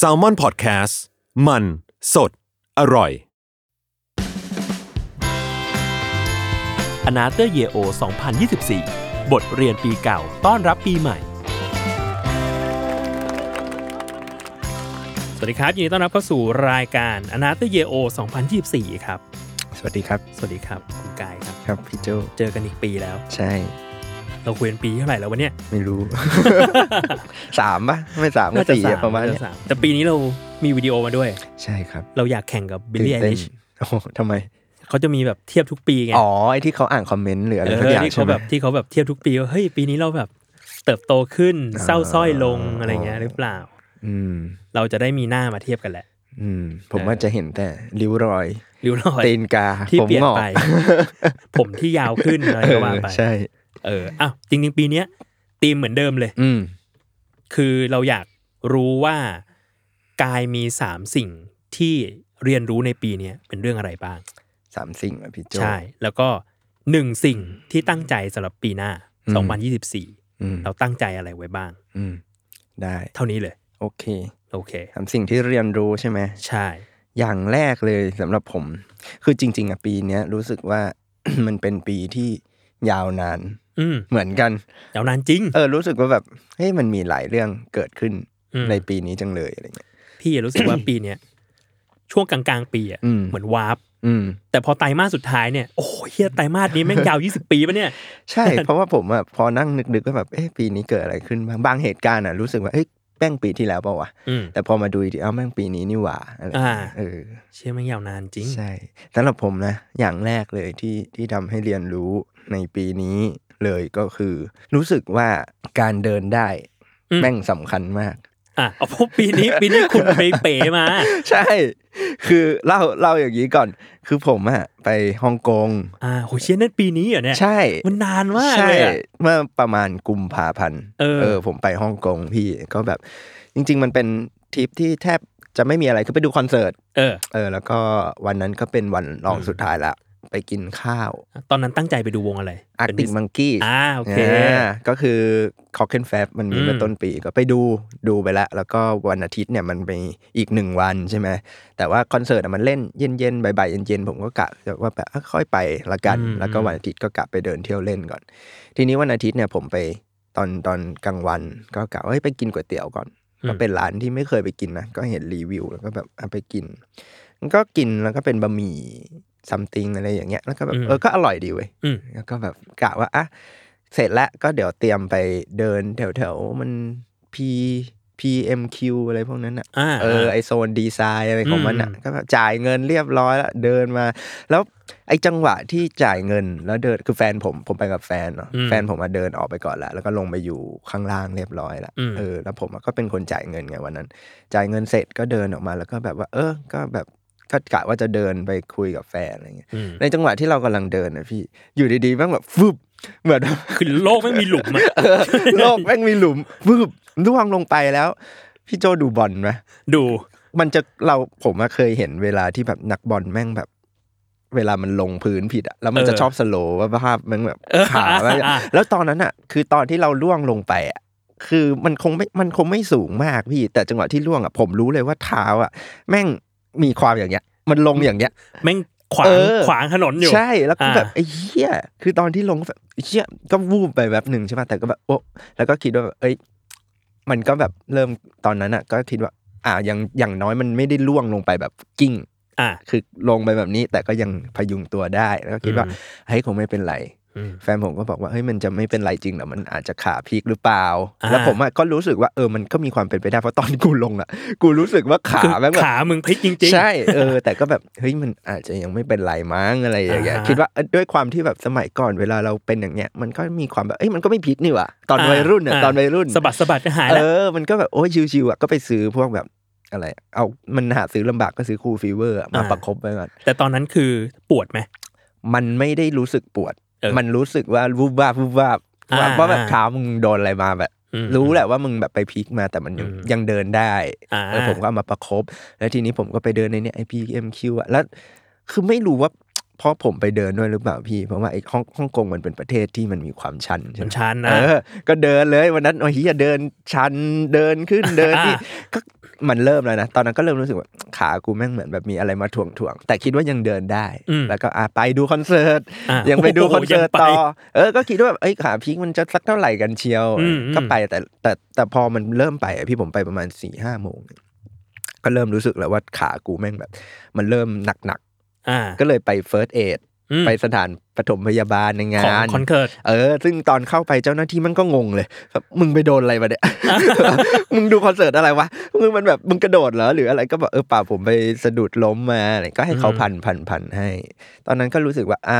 s a l m o n PODCAST มัน สด อร่อย Another Year Old 2024 บทเรียนปีเก่าต้อนรับปีใหม่ สวัสดีครับยินดีต้อนรับเข้าสู่รายการ Another Year Old 2024 ครับ สวัสดีครับ สวัสดีครับ คุณกายครับ ครับพี่โจเจอกันอีกปีแล้ว ใช่ เราคุยกันปีเท่าไหร่แล้ววะเนี่ย ไม่รู้ สามปะไม่สามก็สี่อะประมาณน่เนี้จยสแต่ปีนี้เรามีวิดีโอมาด้วย ใช่ครับ เราอยากแข่งกับบิลลี่ไอตื่นเต้นริชโอ้โหทำไมเขาจะมีแบบเทียบทุกปีไง อ๋อไอที่เขาอ่านคอมเมนต์หรืออะไรเอสักออย่างที่ใช่เขาไหมแบบที่เขาแบบเทียบทุกปีว่าเฮ้ยปีนี้เราแบบเติบโตขึ้นอ่าเศร้าส้อยลงอะไรเงี้ยหรือเปล่า อืม เราจะได้มีหน้ามาเทียบกันแหละ อืม ผมเออว่าจะเห็นแต่ริ้วรอยริ้วรอยตีนกาที่ผมเปลี่ยนงอกไป ผมที่ยาวขึ้นอะไรก็ว่าไปเออใช่ เอออ้าวจริงๆ ปีเนี้ยธีมเหมือนเดิมเลย อืม คือเราอยากรู้ว่ากายมีสามสิ่งที่เรียนรู้ในปีเนี้ยเป็นเรื่องอะไรบ้าง สามสิ่งอะพี่โจ ใช่ แล้วก็หนึ่งสิ่งที่ตั้งใจสำหรับปีหน้า อืม2024อืมเราตั้งใจอะไรไว้บ้าง อืม ได้ เท่านี้เลย โอเคโอเค สามสิ่งที่เรียนรู้ใช่ไหม ใช่ อย่างแรกเลยสำหรับผม คือจริง ๆอะปีเนี้ยรู้สึกว่า มันเป็นปีที่ยาวนานอืม เหมือนกันยาวนานจริง เออรู้สึกว่าแบบเฮ้ยมันมีหลายเรื่องเกิดขึ้นอืมในปีนี้จังเลยอะไรเงี้ยพี่รู้สึกว่าปีเนี้ยช่วงกลางๆปีอะอืมเหมือนวาร์ปอืมแต่พอไตรมาสสุดท้ายเนี่ยโอ้โหเฮียไตรมาสนี้แม่งยาว 20 ปีปะเนี่ย ใช่ เพราะว่าผมอะพอนั่งนึกๆก็แบบเอ๊ะปีนี้เกิดอะไรขึ้นบ้างบางเหตุการณ์อะรู้สึกว่าเอ้ยแม่งปีที่แล้วเปล่าวะอืมแต่พอมาดูอีกทีเอ้าแม่งปีนี้นี่หว่าอะไรอ่าเออเชื่อแม่งยาวนานจริง ใช่สำหรับผมนะ อย่างแรกเลยที่ที่ทำให้เรียนรู้ในปีนี้ เลยก็คือ รู้สึกว่าการเดินได้อืมแม่งสำคัญมากอะเอาเพราะปีนี้ปีนี้คุณไปเป๋มา ใช่ คือเล่าเล่าอย่างนี้ก่อน คือผมอะไปฮ่องกงอ่าโหเชี่ยนั่นปีนี้เหรอเนี่ยใช่ มันนานมากใช่เลยอะเมื่อประมาณกุมภาพันธ์เออ ผมไปฮ่องกงพี่ก็แบบ จริง ๆ มันเป็นทริปที่แทบจะไม่มีอะไรคือไปดูคอนเสิร์ตเออเออ แล้วก็วันนั้นก็เป็นวันรองสุดท้ายละ ไปกินข้าว ตอนนั้นตั้งใจไปดูวงอะไรอาร์เป็นติกพิเศษมังกี้อ่าโอเคก็คือคอ c เคนแฟบมันมีอืมเมื่อต้นปีก็ไปดูดูไปแล้วแล้วก็วันอาทิตย์เนี่ยมันไปอีกหนึ่งวันใช่ไหมแต่ว่าคอนเสิร์ตอะมันเล่นเย็นๆบ่ายๆเย็นๆผมก็กะว่าแบบอะค่อยไปละกัน แล้วก็วันอาทิตย์ก็กะไปเดินเที่ยวเล่นก่อน ทีนี้วันอาทิตย์เนี่ยผมไปตอนตอนกลางวันก็กะว่าเฮ้ยไปกินก๋วยเตี๋ยวก่อนอืมก็เป็นร้านที่ไม่เคยไปกินนะก็เห็นรีวิวแล้วก็แบบอะไปกินมันก็กินแล้วก็เป็นบะหมี่ ซัมติงอะไรอย่างเงี้ยแล้วก็แบบเออก็อร่อยดีเว้ยอืมแล้วก็แบบกะว่าอะเสร็จแล้วก็เดี๋ยวเตรียมไปเดินแถวแถวๆมัน P PMQ อะไรพวกนั้นอะอ่าเออไอโซนดีไซน์อะไรของมันอะอืมก็แบบจ่ายเงินเรียบร้อยแล้วเดินมา แล้วไอจังหวะที่จ่ายเงินแล้วเดินคือแฟนผมผมไปกับแฟนเนาะอืมแฟนผมมาเดินออกไปก่อนแล้วแล้วก็ลงไปอยู่ข้างล่างเรียบร้อยแล้วอืมเออแล้วผมอะก็เป็นคนจ่ายเงินไงวันนั้น จ่ายเงินเสร็จก็เดินออกมาแล้วก็แบบว่า เออ ก็แบบ ก็กะว่าจะเดินไปคุยกับแฟนอะไรเงี้ยอืมในจังหวะที่เรากำลังเดินนะพี่ อยู่ดีๆแม่งแบบฟึบเหมือนแบบคือโลกไม่มีหลุมอะเออโลกแม่งมีหลุมฟึบร่วงลงไปแล้ว พี่โจดูบอลไหมดูมันจะเราผมอะเคยเห็นเวลาที่แบบนักบอลแม่งแบบ เวลามันลงพื้นผิดอะแล้วมันจะเออชอบสโลว์ว่าภาพมันแบบเออขาแม่งอะแล้วตอนนั้นอะคือตอนที่เราล่วงลงไปอะคือมันคงไม่มันคงไม่สูงมากพี่ แต่จังหวะที่ล่วงอะผมรู้เลยว่าเท้าอะแม่ง มีความอย่างเงี้ย มันลงอย่างเงี้ยแม่งขวางเออขวางถนนอยู่ใช่แล้วก็อ่าแบบไอ้เหี้ยคือตอนที่ลงก็แบบไอ้เหี้ยก็วูบไปแบบหนึ่งใช่ป่ะแต่ก็แบบโอ้แล้วก็คิดว่าแบบเอ้ย มันก็แบบเริ่มตอนนั้นอะ ก็คิดว่า อ่าอย่างอย่างน้อยมันไม่ได้ล่วงลงไปแบบกิ้ง อ่าคือลงไปแบบนี้ แต่ก็ยังพยุงตัวได้ แล้วก็คิดว่าอืมเฮ้ยคงไม่เป็นไรอืม แฟนผมก็บอกว่าเฮ้ยมันจะไม่เป็นไรจริงเหรอมันอาจจะขาพลิกหรือเปล่าอ่าแล้วผมอะก็รู้สึกว่าเออมันก็มีความเป็นไปได้เพราะตอนที่กูลงอะกูรู้สึกว่าขาคือแม่งแบบขามึงพลิกจริงๆใช่เออแต่ก็แบบเฮ้ยมันอาจจะยังไม่เป็นไรมั้งอะไรอย่างเงี้ยอ่าฮะคิดว่าเอ้ยด้วยความที่แบบสมัยก่อนเวลาเราเป็นอย่างเงี้ยมันก็มีความแบบเอ้ยมันก็ไม่ผิดนี่หว่าตอนวัยรุ่นอะตอนวัยรุ่นสะบัดสะบัดก็หายเอแล้วอมันก็แบบโอ้ยชิวๆอะก็ไปซื้อพวกแบบอะไร เอามันหาซื้อลำบากก็ซื้อ Cool Fever อะมาอ่าประคบไว้ก่อนแต่ตอนนั้นคือปวดไหมมันไม่ได้รู้สึกปวดเออ มันรู้สึกว่าวูบวาบวูบวาบอ่าว่าว่าแบบอ่าเท้ามึงโดนอะไรมาแบบอืมรู้แหละว่ามึงแบบไปพลิกมาแต่มันยังอืมยังเดินได้อ่าแล้วผมก็เอามาประคบแล้วทีนี้ผมก็ไปเดินในเนี้ยไอ PMQ อะแล้วคือไม่รู้ว่าเพราะผมไปเดินด้วยหรือเปล่าพี่ เพราะว่าไอ้ฮ่องฮ่องกงมันเป็นประเทศที่มันมีความชันใช่ไหมมันชันนะเออก็เดินเลยวันนั้นโอ้ยเฮียเดินชันเดินขึ้นเดินนี่ก็ มันเริ่มแล้วนะ ตอนนั้นก็เริ่มรู้สึกว่าขากูแม่งเหมือนแบบมีอะไรมาถ่วงถ่วงๆแต่คิดว่ายังเดินได้อืมแล้วก็อะไปดูคอนเสิร์ตอะยังไปดูคอนเสิร์ตโอ้โหยังไปต่อเออก็คิดว่าแบบเอ้ยขาพลิกมันจะสักเท่าไหร่กันเชียวอืมอืมก็ไปแต่แต่แต่พอมันเริ่มไปอะพี่ผมไปประมาณสี่ห้าโมงก็เริ่มรู้สึกแล้วว่าขากูแม่งแบบ มันเริ่มหนักอ่าๆก็เลยไป first aid อืม ไปสถานปฐมพยาบาลในของงานคอนเสิร์ตเออ ซึ่งตอนเข้าไปเจ้าหน้าที่มันก็งงเลยแบบมึงไปโดนอะไรมาเนี่ยมึงดูคอนเสิร์ตอะไรวะมึงมันแบบมึงกระโดดเหรอหรืออะไรก็บอกเออเปล่าผมไปสะดุดล้มมาอะไรก็ให้เขาอืมพันพันพันให้ ตอนนั้นก็รู้สึกว่าอะ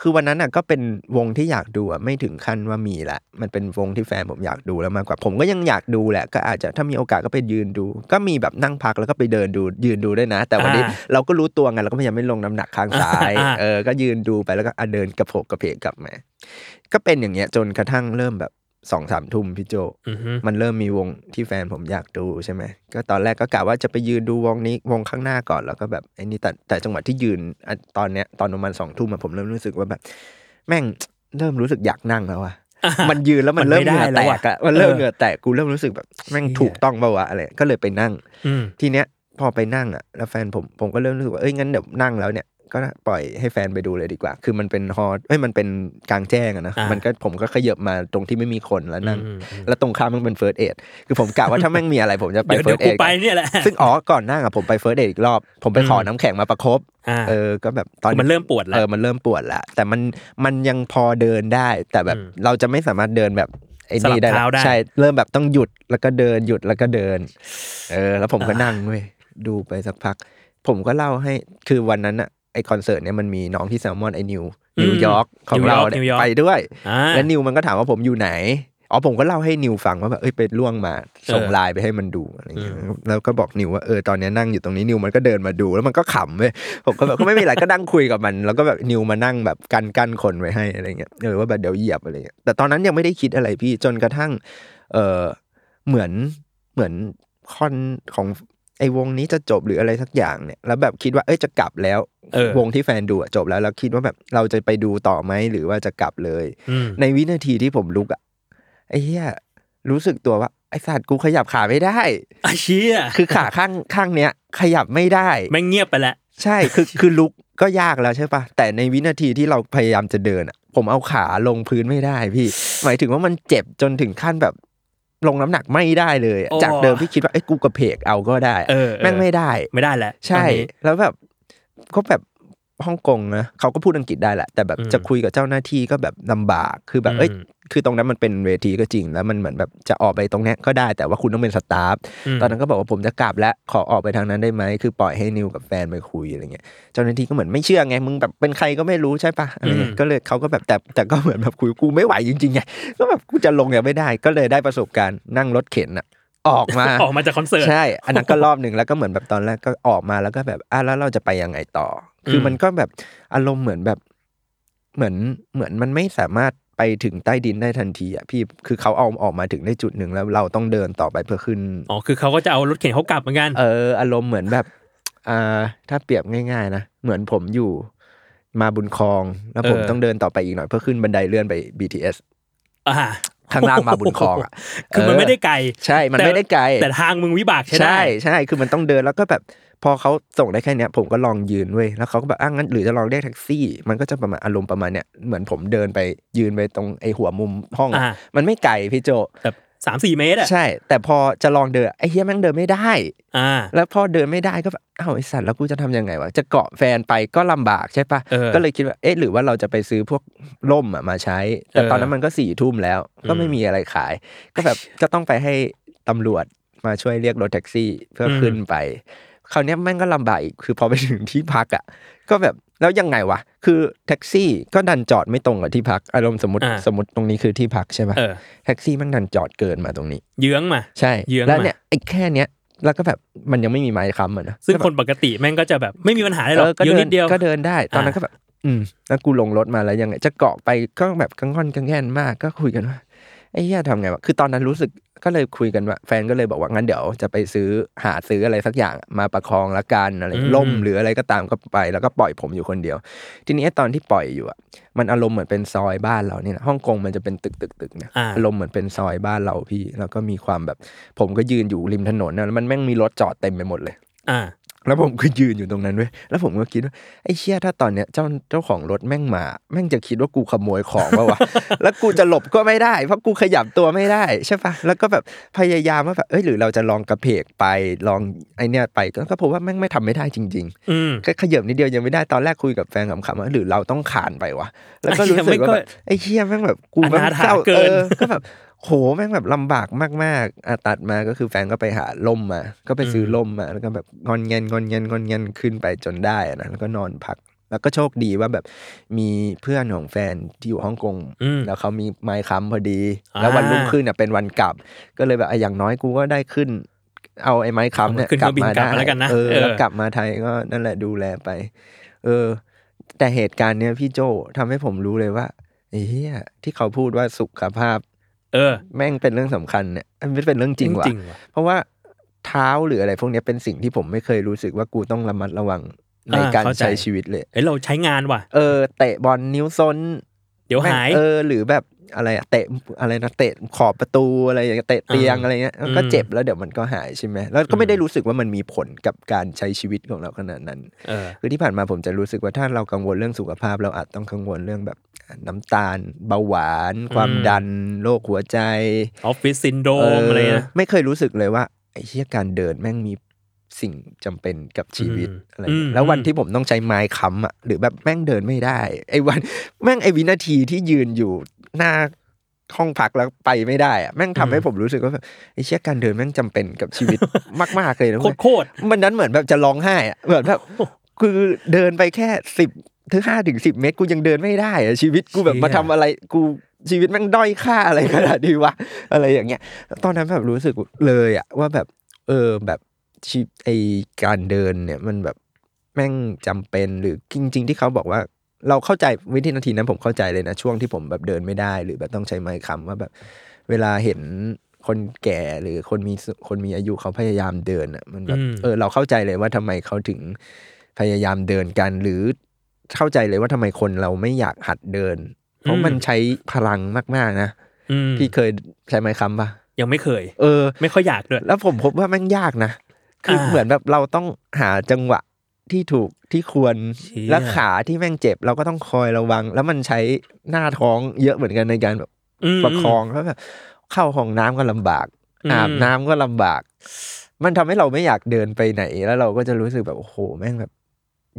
คือวันนั้นอะก็เป็นวงที่อยากดูอะไม่ถึงขั้นว่ามีละ มันเป็นวงที่แฟนผมอยากดูแล้วมากกว่า ผมก็ยังอยากดูแหละ ก็อาจจะถ้ามีโอกาสก็ไปยืนดู ก็มีแบบนั่งพักแล้วก็ไปเดินดูยืนดูด้วยนะ แต่วันนี้อ่าเราก็รู้ตัวไงเราก็พยายามไม่ลงน้ำหนักข้างซ้ายอ่าเออก็ยืนดูไปแล้วก็อะเดินกระโผกกระเพกกลับมาก็เป็นอย่างเงี้ยจนกระทั่งเริ่มแบบ สองสามทุ่มพี่โจอือฮึมันเริ่มมีวงที่แฟนผมอยากดูใช่ไหม ก็ตอนแรกก็กะว่าจะไปยืนดูวงนี้วงข้างหน้าก่อนแล้วก็แบบไอ้นี่แต่แต่จังหวะที่ยืนอะตอนเนี้ยตอนประมาณสองทุ่มอะผมเริ่มรู้สึกว่าแบบ แม่งเริ่มรู้สึกอยากนั่งแล้วอะมันยืนแล้วมันเริ่มเหงื่อแตกอะมันเริ่มเหงื่อแตกกูเริ่มรู้สึกแบบแม่งถูกต้องเปล่าวะอะไรก็เลยไปนั่งอืมทีเนี้ยพอไปนั่งอะแล้วแฟนผมผมก็เริ่มรู้สึกว่าเอ้ยงั้นเดี๋ยวนั่งแล้วเนี่ย ก็ปล่อยให้แฟนไปดูเลยดีกว่า คือมันเป็น hall เอ้ยมันเป็นกลางแจ้งอะนะอ่ามัมันก็ผมก็ขยับมาตรงที่ไม่มีคนแล้วนั่งอืมอืมแล้วตรงข้ามมันเป็น first aid คือผมกะว่าถ้าแม่งมีอะไรผมจะไปเดี๋ยวเฟิเดี๋ร์ยวสเอดกูไปเนี่ยแหละ ซึ่งอ๋อ ก่อนนั่งอะผมไป first aid อีกรอบ ผมไปขอน้ำแข็งมาประคบอ่าเออ ก็แบบตอนคือมันเริ่มปวดแล้ว เออ มันเริ่มปวดแล้ว แต่มัน มันยังพอเดินได้ แต่แบบอืมเราจะไม่สามารถเดินแบบไอ้นี่สลับได้ละเท้าได้ ใช่ เริ่มแบบต้องหยุด แล้วก็เดิน หยุด แล้วก็เดิน เออ แล้วผมก็นั่งเว้ย ดูไปสักพัก ผมก็เล่าให้ คือวันนั้นอะ ไอคอนเสิร์ตเนี่ยมันมีน้องที่แซลมอนไอนิวนิวยอร์กของเราเนี่ยนิวยอร์กไปด้วยอ่าแล้วนิวมันก็ถามว่าผมอยู่ไหนอ๋อผมก็เล่าให้นิวฟังว่าแบบเอ้ยไปร่วงมาส่งเออไลน์ไปให้มันดูอะไรเงี้ยอืมแล้วก็บอกนิวว่าเออตอนเนี้ยนั่งอยู่ตรงนี้นิวมันก็เดินมาดูแล้วมันก็ขำเว้ยผมก็แบบก็ไม่มีอะไรก็นั่งคุยกับมัน แล้วก็แบบนิวมานั่งแบบกันกั้นคนไว้ให้อะไรเงี้ยเออว่าแบบเดี๋ยวเหยียบอะไรเงี้ยแต่ตอนนั้นยังไม่ได้คิดอะไรพี่จนกระทั่ง เออเหมือนเหมือนคอนของ ไอ้วงนี้จะจบหรืออะไรสักอย่างเนี่ย แล้วแบบคิดว่าเอ้ยจะกลับแล้วเออวงที่แฟนดูอะจบแล้วแล้วคิดว่าแบบเราจะไปดูต่อไหมหรือว่าจะกลับเลยอืมในวินาทีที่ผมลุกอะไอ้เหี้ยรู้สึกตัวว่าไอ้สัตว์กูขยับขาไม่ได้อาเชี่ยคือขาข้างข้างเนี้ย ขยับไม่ได้แม่งเงียบไปแล้วใช่คือคือลุกก็ยากแล้วใช่ปะแต่ในวินาทีที่เราพยายามจะเดินอะผมเอาขาลงพื้นไม่ได้พี่ หมายถึงว่ามันเจ็บจนถึงขั้นแบบ ลงน้ำหนักไม่ได้เลยอะโอ้จากเดิมที่คิดว่าไอ้ยกูกระเพกเอาก็ได้อะเออเออแม่งไม่ได้ ไม่ได้แล้วใช่ตอนนี้แล้วแบบก็แบบ ฮ่องกงนะเขาก็พูดอังกฤษได้แหละ แต่แบบอืมจะคุยกับเจ้าหน้าที่ก็แบบลำบากคือแบบเอ้ยอืมคือตรงนั้นมันเป็นเวทีก็จริง แล้วมันเหมือนแบบจะออกไปตรงเนี้ยก็ได้แต่ว่าคุณต้องเป็นสตาฟมตอนนั้นก็บอกว่าผมจะกลับแล้วขอออกไปทางนั้นได้ไหมคือปล่อยให้นิวกับแฟนไปคุยอะไรเงี้ยเจ้าหน้าที่ก็เหมือนไม่เชื่อไงมึงแบบเป็นใครก็ไม่รู้ใช่ปะอะไรเงี้ยก็เลยเขาก็แบบแต่แต่ก็เหมือนแบบคุยกูไม่ไหวจริงๆไงก็แบบกูจะลงยังไม่ได้ก็เลยได้ประสบการณ์นั่งรถเข็นอะออกมาออกมาจากคอนเสิร์ตใช่ อันนั้นก็รอบหนึ่งแล้วก็เหมือนแบบตอนแรกก็ออกมาแล้วก็แบบอะแล้วเราจะไปยังไงต่อ คืออมมันก็แบบอารมณ์เหมือนแบบ เหมือนเหมือนมันไม่สามารถไปถึงใต้ดินได้ทันทีอะพี่คือเขาเอาออกมาถึงได้จุดหนึ่งแล้วเราต้องเดินต่อไปเพื่อขึ้นอ๋อคือเขาก็จะเอารถเข็นเขากลับเหมือนกันเอออารมณ์เหมือนแบบอ่าถ้าเปรียบง่าย ๆ นะเหมือนผมอยู่มาบุญคลองแล้วผมเออต้องเดินต่อไปอีกหน่อยเพื่อขึ้นบันไดเลื่อนไป BTS อ่าข้างล่างมาบุญคลองอะคือมันเไม่ได้ไกล ใช่ มันไม่ได้ไกล แต่ทางมึงวิบากใช่ได้ใช่ใช่ คือมันต้องเดินแล้วก็แบบ พอเขาส่งได้แค่เนี้ยผมก็ลองยืนเว้ยแล้วเขาก็แบบอ้างงั้นหรือจะลองเรียกแท็กซี่ มันก็จะประมาณอารมณ์ประมาณเนี้ยเหมือนผมเดินไปยืนไปตรงไอหัวมุมห้องอะอ่ามันไม่ไกลพี่โจแบบสามสี่เมตรอะใช่ แต่พอจะลองเดินไอ้เฮียแม่งเดินไม่ได้ อ่า แล้วพอเดินไม่ได้ก็แบบอ้าวไอสัตว์แล้วกูจะทำยังไงวะจะเกาะแฟนไปก็ลำบากใช่ปะเออก็เลยคิดว่าเอ๊ะหรือว่าเราจะไปซื้อพวกร่มอะมาใช้ แต่เออตอนนั้นมันก็สี่ทุ่มแล้ว ก็ไม่อืมมีอะไรขาย ก็แบบ ก็ต้องไปให้ตำรวจมาช่วยเรียกรถแท็กซี่เพื่ออม ขึ้นไป คราวเนี้ยแม่งก็ลำบากอีกคือพอไปถึงที่พักอะก็แบบแล้วยังไงวะคือแท็กซี่ก็ดันจอดไม่ตรงกับที่พักอารมณ์สมมติอ่าสมมติตรงนี้คือที่พักใช่ปะเออแท็กซี่แม่งดันจอดเกินมาตรงนี้ เยื้องมาใช่เยื้องแล้วมาเนี่ยไอ้แค่เนี้ยแล้วก็แบบมันยังไม่มีไม้ค้ำอะนะซึ่งก็แบบคนปกติแม่งก็จะแบบไม่มีปัญหาเลยหรอกเออก็เยื้องเดินิดเดียวก็เดินได้ตอนนั้นอ่าก็แบบอืมแล้วกูลงรถมาแล้วยังไงจะเกาะไปก็แบบกังวอนกังแง่นมากก็คุยกันว่า ไอ้เหี้ยทำไงวะคือตอนนั้นรู้สึกก็เลยคุยกันว่าแฟนก็เลยบอกว่างั้นเดี๋ยวจะไปซื้อหาซื้ออะไรสักอย่างมาประคองละกันอะไรอืมล่มหรืออะไรก็ตามก็ไป แล้วก็ปล่อยผมอยู่คนเดียว ทีนี้ตอนที่ปล่อยอยู่อะมันอารมณ์เหมือนเป็นซอยบ้านเราเนี่ยนะฮ่องกงมันจะเป็นตึกตึกตึกๆๆนะอ่าอารมณ์เหมือนเป็นซอยบ้านเราพี่ แล้วก็มีความแบบ ผมก็ยืนอยู่ริมถนนนะแล้วมันแม่งมีรถจอดเต็มไปหมดเลย อ่า แล้วผมก็ยืนอยู่ตรงนั้นด้วยแล้วผมก็คิดว่าไอ้เชี่ยถ้าตอนเนี้ยเจ้าเจ้าของรถแม่งมา แม่งจะคิดว่ากูขโมยของปะวะ แล้วกูจะหลบก็ไม่ได้ เพราะกูขยับตัวไม่ได้ใช่ปะแล้วก็แบบพยายามว่าแบบเอ้ยหรือเราจะลองกระเพกไปลองไอเนี้ยไปก็ก็พบว่าแม่งไม่ทำไม่ได้จริงอืมๆแค่ขยับนิดเดียวยังไม่ได้ตอนแรกคุยกับแฟนขำๆว่าหรือเราต้องขานไปวะ แล้วก็รู้สึกว่าแบบไอ้เชี่ยแม่งแบบกูแม่งอนาถาเศร้าเกินออก็แบบ โหแม่งแบบลำบากมากๆอะตัดมาก็คือแฟนก็ไปหาล่มมา ก็ไปซื้อล่มมา แล้วก็แบบงอนเงินงอนเงินงอนเงินขึ้นไปจนได้อะนะแล้วก็นอนพัก แล้วก็โชคดีว่าแบบมีเพื่อนของแฟนที่อยู่ฮ่องกงอืมแล้วเขามีไม้ค้ำพอดีอ่าแล้ววันรุ่งขึ้นเนี่ยเป็นวันกลับ ก็เลยแบบอะอย่างน้อยกูก็ได้ขึ้น เอาไอ้ไม้ค้ำเนี่ยเอาขึ้นกลับมาเครื่องบินกลับได้มาแล้วกันนะเออเออแล้วกลับมาไทยก็นั่นแหละดูแลไป เออ แต่เหตุการณ์เนี้ยพี่โจทำให้ผมรู้เลยว่าไอ้เหี้ยที่เขาพูดว่าสุขภาพ เออ แม่งเป็นเรื่องสำคัญเนี่ยมันไม่เป็นเรื่องจริงว่ะจริงว่ะเพราะว่าเท้าหรืออะไรพวกเนี้ยเป็นสิ่งที่ผมไม่เคยรู้สึกว่ากูต้องระมัดระวังในอ่าการเข้าใจใช้ชีวิตเลยเอ้ยเราใช้งานว่ะ เออเตะบอลนิ้วซนเดี๋ยวแม่งหาย เออ หรือแบบอะไรอะเตะอะไรนะเตะขอบประตูอะไรอย่างเงี้ยเตะเตียงอ่าอะไรเงี้ยก็อืมเจ็บแล้วเดี๋ยวมันก็หายใช่ไหมแล้วก็ไม่ได้รู้สึกว่ามันมีผลกับการใช้ชีวิตของเราขนาดนั้นเออคือที่ผ่านมาผมจะรู้สึกว่าถ้าเรากังวลเรื่องสุขภาพเราอาจต้องกังวลเรื่องแบบ น้ำตาล เบาหวาน ความดัน อืม โรคหัวใจออฟฟิศซินโดรม เอออะไรนะไม่เคยรู้สึกเลยว่าไอ้เชี่ยการเดินแม่งมีสิ่งจำเป็นกับชีวิตอืมอะไรอืมแล้ววันที่ผมต้องใช้ไม้ค้ำอะหรือแบบแม่งเดินไม่ได้ไอ้วันแม่งไอ้วินาทีที่ยืนอยู่หน้าห้องพักแล้วไปไม่ได้อะแม่งทำให้ผมรู้สึกว่าแบบไอ้เชี่ยการเดินแม่งจำเป็นกับชีวิตมาก ๆเลยนะโคเว้ตยรโคตรมันนั้นเหมือนแบบจะร้องไห้อะเหมือนแบบคือเดินไปแค่สิบ ถึงห้าถึงสิบเมตรกูยังเดินไม่ได้อะชีวิตกูแบบเชี่ยมาทำอะไรกูชีวิตแม่งด้อยค่าอะไรขนาดนี้วะอะไรอย่างเงี้ย ตอนนั้นแบบรู้สึกเลยอะว่าแบบ เออแบบชีไอการเดินเนี่ยมันแบบแม่งจำเป็นหรือจริง ๆ ที่เขาบอกว่า เราเข้าใจวิธีนาทีนั้นผมเข้าใจเลยนะช่วงที่ผมแบบเดินไม่ได้ หรือแบบต้องใช้ไม้ค้ำว่าแบบ เวลาเห็นคนแก่หรือคนมีสุคนมีอายุเขาพยายามเดินอะมันแบบอืมเออเราเข้าใจเลยว่าทำไมเขาถึงพยายามเดินกัน หรือ เข้าใจเลยว่าทำไมคนเราไม่อยากหัดเดิน เพราะมันใช้พลังมากๆนะอืมพี่เคยใช้ไม้ค้ำปะยังไม่เคย เออ ไม่ค่อยอยากด้วยแล้วผมพบว่าแม่งยากนะคืออาเหมือนแบบเราต้องหาจังหวะที่ถูกที่ควรเชี่ยและขาที่แม่งเจ็บ เราก็ต้องคอยระวัง แล้วมันใช้หน้าท้องเยอะเหมือนกันในการแบบมประคองแล้วแบบเข้าห้องน้ำก็ลำบากอืมอาบน้ำก็ลำบาก มันทำให้เราไม่อยากเดินไปไหน แล้วเราก็จะรู้สึกแบบโอ้โหแม่งแบบ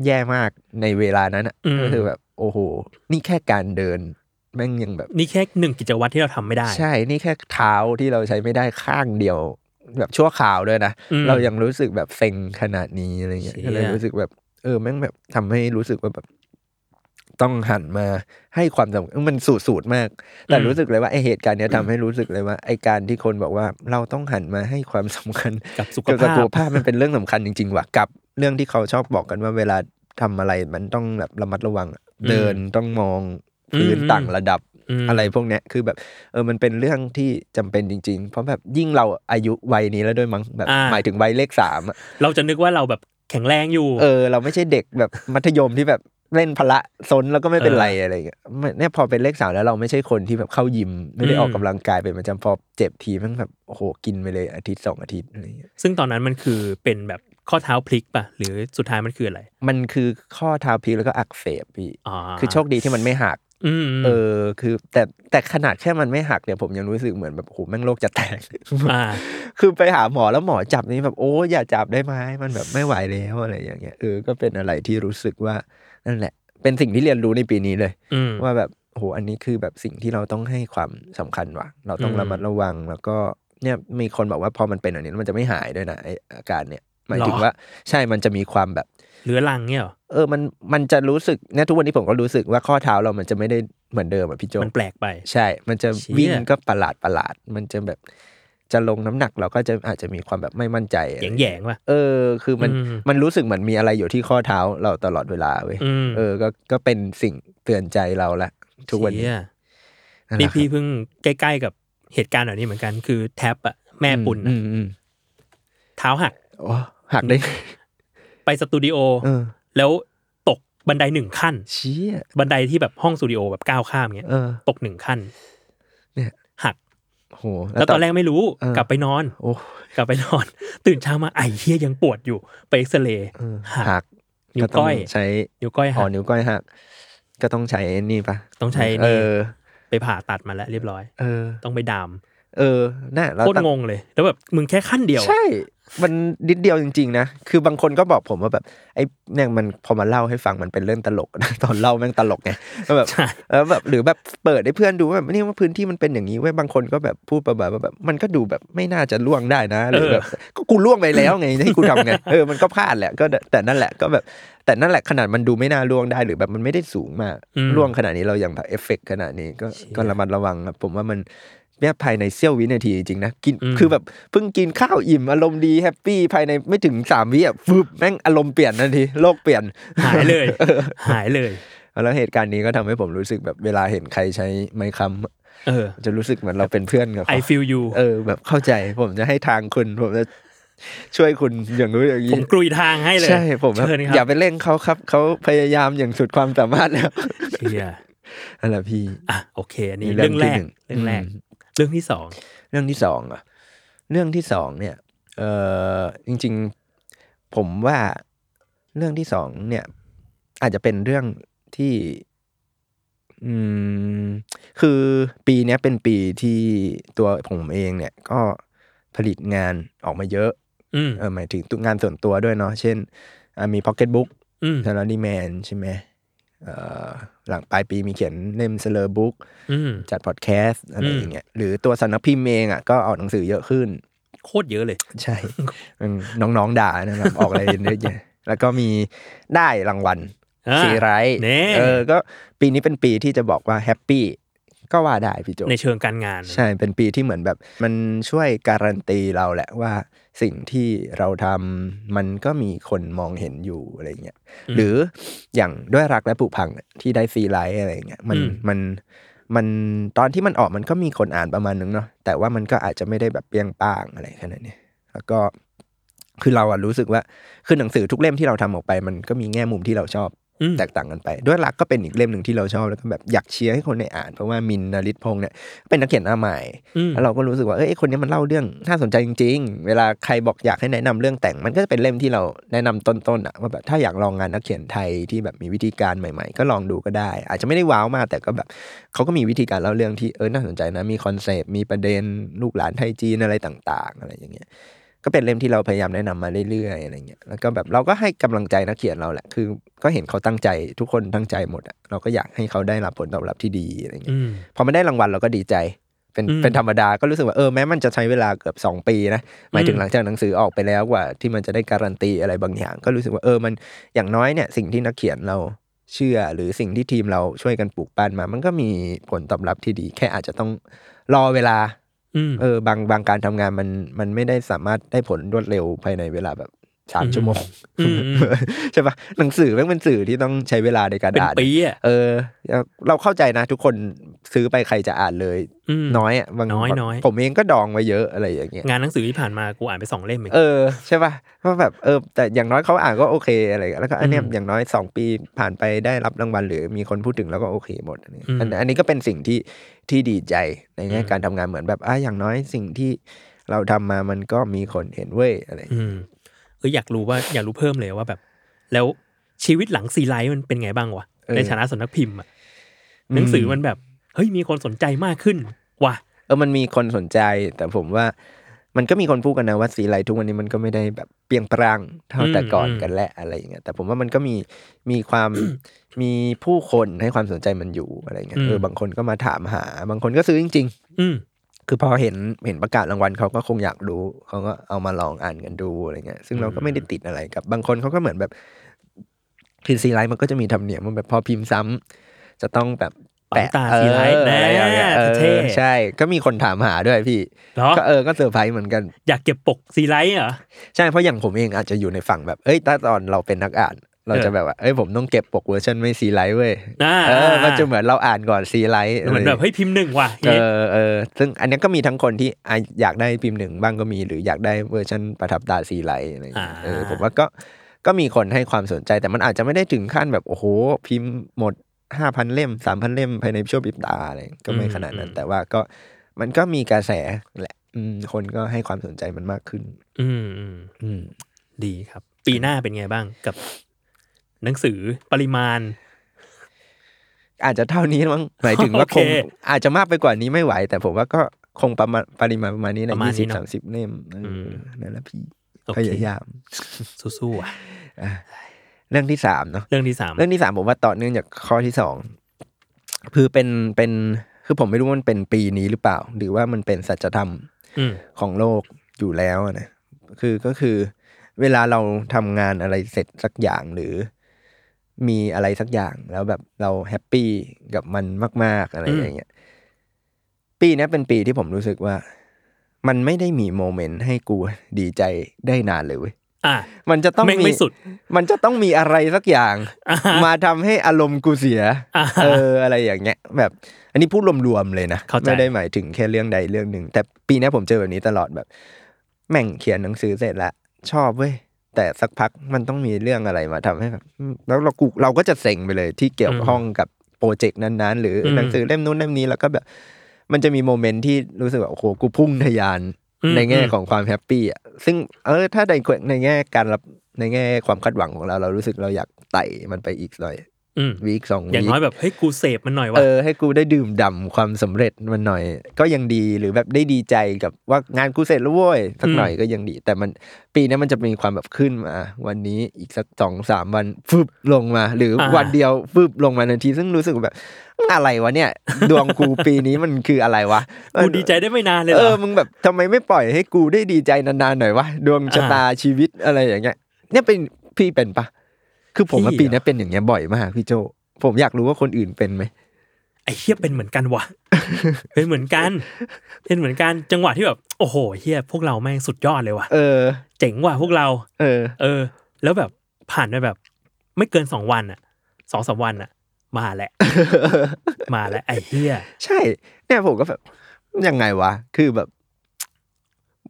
แย่มากในเวลานั้นอะอืมก็คือแบบโอ้โห นี่แค่การเดินแม่งยังแบบ นี่แค่หนึ่งกิจวัตรที่เราทำไม่ได้ ใช่ นี่แค่เท้าที่เราใช้ไม่ได้ข้างเดียว แบบชั่วคราวด้วยนะอืมเรายังรู้สึกแบบเซ็งขนาดนี้อะไรเงี้ยเชี่ยก็เลยรู้สึกแบบเออแม่งแบบทำให้รู้สึกว่าแบบ ต้องหันมาให้ความสำคัญมันสูตรสูตรมาก แต่รู้สึกเลยว่าไอเหตุการณ์เนี้ยทำให้รู้สึกเลยว่าไอการที่คนบอกว่าเราต้องหันมาให้ความสำคัญกับสุขเกี่ยวกับภาสุพขภาพมันเป็นเรื่องสำคัญจริงๆว่ะกับ เรื่องที่เขาชอบบอกกันว่าเวลาทำอะไรมันต้องแบบระมัดระวังอะอืมเดินต้องมองพื้นอืมต่างระดับมอะไรพวกเนี้ยคือแบบเออมันเป็นเรื่องที่จำเป็นจริง ๆ เพราะแบบยิ่งเราอายุวัยนี้แล้วด้วยมั้งแบบอ่าหมายถึงวัยเลขสามอะเราจะนึกว่าเราแบบแข็งแรงอยู่ เออ เราไม่ใช่เด็กแบบมัธยมที่แบบเล่นพละซนแล้วก็ไม่เป็นไรอะไรอย่างเงี้ยไม่เนี่ยพอเป็นเลขสามแล้วเราไม่ใช่คนที่แบบเข้ายิม ไม่ได้อืมออกกำลังกายเป็นประจำพอเจ็บทีมันแบบโอ้โหกินไปเลยอาทิตย์สองอาทิตย์อะไรอย่างเงี้ยซึ่งตอนนั้นมันคือเป็นแบบ ข้อเท้าพลิกป่ะหรือสุดท้ายมันคืออะไร มันคือข้อเท้าพลิกแล้วก็อักเสบพี่อ๋อคือโชคดีที่มันไม่หักอืมเออ คือ แต่แต่ขนาดแค่มันไม่หักเนี่ยผมยังรู้สึกเหมือนแบบโหแม่งโลกจะแตกอ่าคือไปหาหมอแล้วหมอจับนี่แบบโอ้อย่าจับได้ไหมมันแบบไม่ไหวแล้วอะไรอย่างเงี้ยเออก็เป็นอะไรที่รู้สึกว่านั่นแหละ เป็นสิ่งที่เรียนรู้ในปีนี้เลยอืมว่าแบบโหอันนี้คือแบบสิ่งที่เราต้องให้ความสำคัญว่ะ เราต้องอืมระมัดระวังแล้วก็เนี่ยมีคนบอกว่าพอมันเป็นแบบนี้แล้วมันจะไม่หายด้วยนะไออาการเนี่ย หมายถึงว่าใช่มันจะมีความแบบเรื้อรังเนี่ยเหรอเออมันมันจะรู้สึกเนี่ยทุกวันนี้ผมก็รู้สึกว่าข้อเท้าเรามันจะไม่ได้เหมือนเดิมอะพี่โจมันแปลกไป ใช่ มันจะเชี่ยวิ่งก็ประหลาดประหลาด มันจะแบบจะลงน้ำหนักเราก็จะอาจจะมีความแบบไม่มั่นใจอะไรแยงแยงๆว่ะเออ คือมันอืมมันรู้สึกเหมือนมีอะไรอยู่ที่ข้อเท้าเราตลอดเวลาเว้ยอืมเออ ก็ก็เป็นสิ่งเตือนใจเราละทุกวันนี้เชี่ยนั่นแหนี่ละพี่เพิ่งใกล้ๆกับเหตุการณ์แบบนี้เหมือนกัน คือแท็บอะแม่ปุ่นอือะมอืมเท้าหักโอ้ หักได้ ไปสตูดิโอเออแล้วตกบันไดหนึ่งขั้นเชี่ยบันไดที่แบบห้องสตูดิโอแบบก้าวข้ามเงี้ยเออตกหนึ่งขั้น เนี่ยหักโหแล้วตอนแรกไม่รู้เออกลับไปนอน โอ้กลับไปนอน ตื่นเช้ามาไอ้เฮียยังปวดอยู่ไปเอ็กซเรย์เออหักหักนิ้วก็ต้ก้องอยใช้นิ้วก้อยอ๋หัอกนิ้วก้อยหักก็ต้องใช้นี่ปะต้องใช้เอนี่อไปผ่าตัดมาแล้วเรียบร้อย เออ ต้องไปดาม เออน่ะแล้วโคตรตั้งงเลย แล้วแบบมึงแค่ขั้นเดียว ใช่ มันนิดเดียวจริงๆนะ คือบางคนก็บอกผมว่าแบบไอ้เนี่ยมันพอมาเล่าให้ฟังมันเป็นเรื่องตลกนะตอนเล่าแม่งตลกไงแล้วแบบใช่แล้วแบบหรือแบบเปิดให้เพื่อนดูว่าแบบนี่ว่าพื้นที่มันเป็นอย่างนี้เว้ยบางคนก็แบบพูดประมาณว่าแบบมันก็ดูแบบไม่น่าจะร่วงได้นะหรือแบบก็กูร่วงไปแล้วไงให้กูทำไงเออมันก็พลาดแหละก็แต่นั่นแหละก็แบบแต่นั่นแหละขนาดมันดูไม่น่าร่วงได้หรือแบบมันไม่ได้สูงมากอืมร่วงขนาดนี้เรายังแบบเอฟเฟกต์ขนาดนี้ก็ก็ระมัดระวังครับผมว่ามัน เนี่ยภายในเสี้ยววินาทีจริงๆนะกินอืมคือแบบเพิ่งกินข้าวอิ่มอารมณ์ดี happy ภายในไม่ถึงสามวิอะฟึบแม่งอารมณ์เปลี่ยนทันทีโลกเปลี่ยนหายเลย หายเลย แล้วเหตุการณ์นี้ก็ทำให้ผมรู้สึกแบบเวลาเห็นใครใช้ไม้ค้ำเออ จะรู้สึกเหมือนเราเป็นเพื่อนกับ I เขา feel you เออแบบเข้าใจผมจะให้ทางคุณผมจะช่วยคุณอย่างนู้นอย่างผนี้มกลุยทางให้เลยใช่ผมแบบเชิญคอย่ารับไปเร่งเขาครับเขาพยายามอย่างสุดความสามารถแล้วเชียนั่นแหละพี่อะโอเค อันนี้นี่เรื่องแรที่กหนึ่เรื่องแรกม เรื่องที่สองเรื่องที่สองอะเรื่องที่สองเนี่ย เออจริง ๆ ผมว่าเรื่องที่สองเนี่ย อาจจะเป็นเรื่องที่ อืม คือปีเนี้ยเป็นปีที่ตัวผมเองเนี่ย ก็ผลิตงานออกมาเยอะอืมเออหมายถึงตัวงานส่วนตัวด้วยเนาะเช่นอะมี Pocket Book อืม s a l a r y Man ใช่ไหมเอ่อ หลังปลายปีมีเขียนเล่ม s e l l e r Book อืมจัดพอดแคสต์อะไรอืมอย่างเงี้ยหรือตัวสำนักพิมพ์เองอะก็ออกหนังสือเยอะขึ้น โคตรเยอะเลย ใช่อืมน้องๆด่านะครับออกอะไรเยอะแยะแล้วก็มีได้รางวัลอ่าซีไรท์แน่เออก็ปีนี้เป็นปีที่จะบอกว่าแฮปปี้ ก็ว่าได้พี่โจในเชิงการงาน ใช่เป็นปีที่เหมือนแบบ มันช่วยการันตีเราแหละว่าสิ่งที่เราทำมันก็มีคนมองเห็นอยู่อะไรเงี้ยอืมหรืออย่างด้วยรักและผูกพังเนี่ยที่ได้ซีไลท์อะไรเงี้ยมันอืมมันมันตอนที่มันออกมันก็มีคนอ่านประมาณนึงเนาะแต่ว่ามันก็อาจจะไม่ได้แบบเปรี้ยงป้างอะไรขนาดนี้แล้วก็คือเราอะรู้สึกว่าคือหนังสือทุกเล่มที่เราทำออกไป มันก็มีแง่มุมที่เราชอบอืม แตกต่างกันไป ด้วยรักก็เป็นอีกเล่มหนึ่งที่เราชอบแล้วก็แบบอยากเชียร์ให้คนได้อ่าน เพราะว่ามินท์นริศพงษ์เนี่ยเป็นนักเขียนหน้าใหม่อืมแล้วเราก็รู้สึกว่าเอ้ยไอ้คนนี้มันเล่าเรื่องน่าสนใจจริง ๆ เวลาใครบอกอยากให้แนะนำเรื่องแต่งมันก็จะเป็นเล่มที่เราแนะนำต้นๆอะว่าแบบถ้าอยากลองงานนักเขียนไทยที่แบบมีวิธีการใหม่ ๆ ก็ลองดูก็ได้ อาจจะไม่ได้ว้าวมากแต่ก็แบบเขาก็มีวิธีการเล่าเรื่องที่เออน่าสนใจนะมีคอนเซปต์มีประเด็นลูกหลานไทยจีนอะไรต่าง ๆ อะไรอย่างเงี้ย ก็เป็นเล่มที่เราพยายามแนะนำมาเรื่อยๆอะไรเงี้ยแล้วก็แบบเราก็ให้กำลังใจนักเขียนเราแหละ คือก็เห็นเขาตั้งใจทุกคนตั้งใจหมดอะเราก็อยากให้เขาได้รับผลตอบรับที่ดีอะไรเงี้ยอืมพอมันได้รางวัลเราก็ดีใจเป็นอืมเป็นธรรมดาก็รู้สึกว่าเออแม้มันจะใช้เวลาเกือบสองปีนะหมายถึอืงมหลังจากหนังสือออกไปแล้วกว่า ที่มันจะได้การันตีอะไรบางอย่าง ก็รู้สึกว่าเออมันอย่างน้อยเนี่ยสิ่งที่นักเขียนเราเชื่อหรือสิ่งที่ทีมเราช่วยกันปลูกปั้นมา มันก็มีผลตอบรับที่ดี แค่อาจจะต้องรอเวลาอืม เออบางบางการทำงานมันมันไม่ได้สามารถได้ผลรวดเร็วภายในเวลาแบบ สามอืมชั่วโมงอืมอืมใช่ปะหนังสือแม่งเป็นสื่อที่ต้องใช้เวลาในการเป็นอ่านปีอะเออ เราเข้าใจนะ ทุกคนซื้อไปใครจะอ่านเลยอืมน้อยอะบางน้อยน้อยผมเองก็ดองไว้เยอะอะไรอย่างเงี้ยงานหนังสือที่ผ่านมากูอ่านไปสองเล่มเองเออใช่ปะเพราะแบบเออแต่อย่างน้อยเขาอ่านก็โอเคอะไรอย่างเงี้ยแล้วก็อันเนี้ยอืมอย่างน้อยสองปีผ่านไปได้รับรางวัลหรือมีคนพูดถึงแล้วก็โอเคหมดอันนี้อืมอันอันนี้ก็เป็นสิ่งที่ที่ดีใจในแง่อืมการทำงานเหมือนแบบอะอย่างน้อยสิ่งที่เราทำมามันก็มีคนเห็นเว้ยอะไรอย่าง เงี้ยอืมเอออยากรู้ว่าอยากรู้เพิ่มเลยว่าแบบ แล้วชีวิตหลังซีไลท์มันเป็นไงบ้างวะในฐานะสำนักพิมพ์อะหนังสือมันแบบเฮ้ยมีคนสนใจมากขึ้นว่ะเออมันมีคนสนใจแต่ผมว่ามันก็มีคนพูดกันนะว่าซีไรต์ทุกวันนี้มันก็ไม่ได้แบบเปรี้ยงปร้างเท่าแต่ก่อนกันและอะไรอย่างเงี้ยแต่ผมว่ามันก็มีมีความมีผู้คนให้ความสนใจมันอยู่อะไรเงี้ยเออบางคนก็มาถามหา บางคนก็ซื้อจริง ๆ อืม คือพอเห็นเห็นประกาศรางวัลเขาก็คงอยากรู้เขาก็เอามาลองอ่านกันดูอะไรเงี้ยซึ่งเราก็ไม่ได้ติดอะไรกับบางคนเขาก็เหมือนแบบคือซีไรต์มันก็จะมีธรรมเนียมมันแบบพอพิมพ์ซ้ำจะต้องแบบปั๊มตราซีไรต์เอออะไรอย่างเงี้ยแน่เออเท่ใช่ ก็มีคนถามหาด้วยพี่เหรอก็เออก็เซอร์ไพรส์เหมือนกัน อยากเก็บปกซีไรต์เหรอ ใช่เพราะอย่างผมเองอาจจะอยู่ในฝั่งแบบเอ้ยถ้าตอนเราเป็นนักอ่าน เราจะแบบว่าเอ้ยผมต้องเก็บปกเวอร์ชันไม่ซีไรต์เว้ยอ่าเออมันจะเหมือนเราอ่านก่อนซีไรต์เหมือนแบบเฮ้ยพิมพ์หนึ่งว่ะเออเออซึ่งอันเนี้ยก็มีทั้งคนที่อะอยากได้พิมพ์หนึ่งบ้างก็มี หรืออยากได้เวอร์ชันประทับตราซีไรต์อะไรอย่างเงี้ยเออผมว่าก็ก็มีคนให้ความสนใจแต่มันอาจจะไม่ได้ถึงขั้นแบบโอ้โหพิมพ์หมดห้าพันเล่มสามพันเล่มภายในช่วงปิบตาอะไรก็ไม่ขนาดนั้น แต่ว่าก็มันก็มีกระแสแหละอืมคนก็ให้ความสนใจมันมากขึ้น อืมอืมอืมดีครับ ปีหน้าเป็นไงบ้างกับ หนังสือปริมาณ อาจจะเท่านี้มั้งหมายถึงว่าโอคเคงอาจจะมากไปกว่านี้ไม่ไหว แต่ผมว่าก็คงประมาณปริมาณประมาณนี้ปนะระมาณยี่นี้สิบเนอะสามสิบเล่มเอออมนั่นแหละพี่โอพเคยายามสู้ๆอะอะเรื่องที่สามเนาะเรื่องที่สามเรื่องที่สามผมว่าต่อเนื่องจากข้อที่สองคือเป็นเป็นคือผมไม่รู้ว่ามันเป็นปีนี้หรือเปล่า หรือว่ามันเป็นสัจธรรมอืมของโลกอยู่แล้วอะนะคือก็คือ เวลาเราทำงานอะไรเสร็จสักอย่างหรือ มีอะไรสักอย่างแล้วแบบเราแฮปปี้กับมันมาก ๆ อะไรอย่างเงี้ยปีเนี้ยเป็นปีที่ผมรู้สึกว่า มันไม่ได้มีโมเมนต์ให้กูดีใจได้นานเลยเว้ยอะมันจะต้องแม่งมีไม่สุดมันจะต้องมีอะไรสักอย่างอ่าฮะมาทำให้อารมณ์กูเสียอ่าฮะเอออะไรอย่างเงี้ย แบบ อันนี้พูดรวมๆเลยนะเข้าใจไม่ได้หมายถึงแค่เรื่องใดเรื่องหนึ่งแต่ปีเนี้ยผมเจอแบบนี้ตลอดแบบ แม่งเขียนหนังสือเสร็จแล้วชอบเว้ย แต่สักพักมันต้องมีเรื่องอะไรมาทำให้แบบอืมแล้วเรากูเราก็จะเซ็งไปเลยที่เกี่ยวข้องกับโปรเจกต์นั้นๆ หรืออมหนังสือเล่มนู้นเล่มนี้แล้วก็แบบ มันจะมีโมเมนต์ที่รู้สึกว่าโอ้โหกูพุ่งทะยานอืมในแง่อืมของความแฮปปี้อะซึ่งเออถ้าในในแง่การรับในแง่ความคาดหวังของเราเรารู้สึกเราอยากไต่มันไปอีกหน่อยอืม วีคสองอย่างวีคน้อยแบบเฮ้ยกูเสพมันหน่อยเอว่ะอให้กูได้ดื่มด่ำความสำเร็จมันหน่อย ก็ยังดีหรือแบบได้ดีใจกับว่างานกูเสร็จแล้วเว้ยสักหน่อยก็ยังดี แต่มันปีนี้มันจะมีความแบบขึ้นมา วันนี้อีกสักสองสามวันฟึบลงมา หรืออาวันเดียวฟึบลงมาทันที ซึ่งรู้สึกแบบอะไรวะเนี่ย ดวงกูปีนี้มันคืออะไรวะกูดีใจได้ไม่นานเลยเหเอรออมึงแบบทำไมไม่ปล่อยให้กูได้ดีใจนานๆหน่อยวะดวงชะตาชีวิตอะไรอย่างเงี้ยเนี่ยเป็นพี่เป็นปะ คือผมว่าพี่ปีเหรอนี้เป็นอย่างเงี้ยบ่อยมากพี่โจ ผมอยากรู้ว่าคนอื่นเป็นไหมไอ้เฮียเป็นเหมือนกันว่ะเป็นเหมือนกัน เป็นเหมือนกันจังหวะที่แบบ โอ้โหเฮียพวกเราแม่งสุดยอดเลยว่ะเออ เจ๋งว่ะพวกเรา เออ เออ แล้วแบบผ่านไปแบบ ไม่เกินสองวันอะสองสามวันอะมาแหละ มาแล้วไอ้เฮียใช่ เนี่ยผมก็แบบยังไงวะ คือแบบ